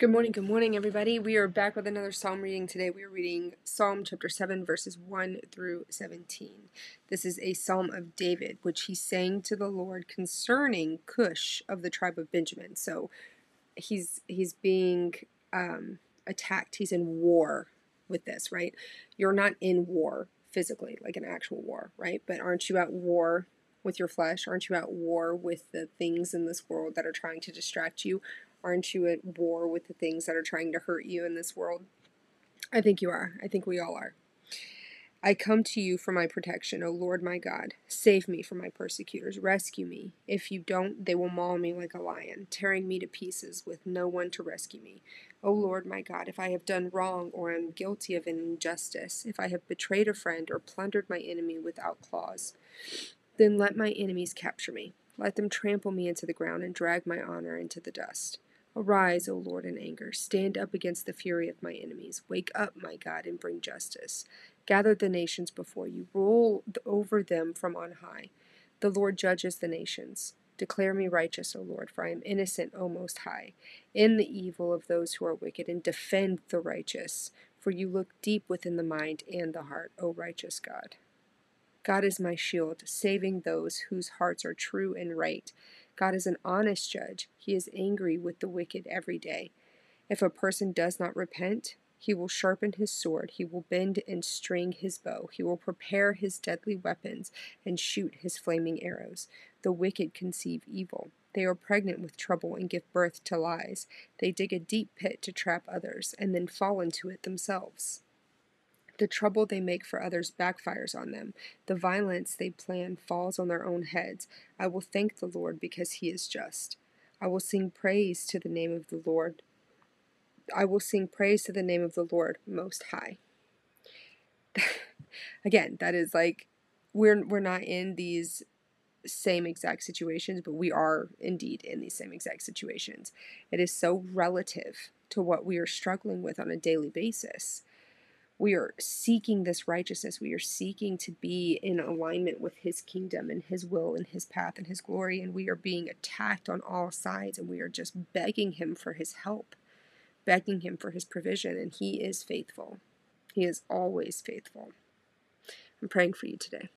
Good morning, good morning, everybody. We are back with another psalm reading today. We are reading Psalm chapter 7, verses 1 through 17. This is a psalm of David, which he sang to the Lord concerning Cush of the tribe of Benjamin. So he's he's being um, attacked. He's in war with this, right? You're not in war physically, like an actual war, right? But aren't you at war with your flesh? Aren't you at war with the things in this world that are trying to distract you? Aren't you at war with the things that are trying to hurt you in this world? I think you are. I think we all are. I come to you for my protection, O Lord my God. Save me from my persecutors. Rescue me. If you don't, they will maul me like a lion, tearing me to pieces with no one to rescue me. O Lord my God, if I have done wrong or am guilty of an injustice, if I have betrayed a friend or plundered my enemy without clause, then let my enemies capture me. Let them trample me into the ground and drag my honor into the dust. Arise, O Lord, in anger. Stand up against the fury of my enemies. Wake up, my God, and bring justice. Gather the nations before you. Roll over them from on high. The Lord judges the nations. Declare me righteous, O Lord, for I am innocent, O Most High, in the evil of those who are wicked, and defend the righteous. For you look deep within the mind and the heart, O righteous God. God is my shield, saving those whose hearts are true and right. God is an honest judge. He is angry with the wicked every day. If a person does not repent, he will sharpen his sword, he will bend and string his bow, he will prepare his deadly weapons and shoot his flaming arrows. The wicked conceive evil. They are pregnant with trouble and give birth to lies. They dig a deep pit to trap others and then fall into it themselves. The trouble they make for others backfires on them. The violence they plan falls on their own heads. I will thank the Lord because he is just. I will sing praise to the name of the Lord. I will sing praise to the name of the Lord Most High. Again, that is like we're we're not in these same exact situations, but we are indeed in these same exact situations. It is so relative to what we are struggling with on a daily basis we are seeking this righteousness. We are seeking to be in alignment with His kingdom and His will and His path and His glory. And we are being attacked on all sides. And we are just begging Him for His help, begging Him for His provision. And He is faithful. He is always faithful. I'm praying for you today.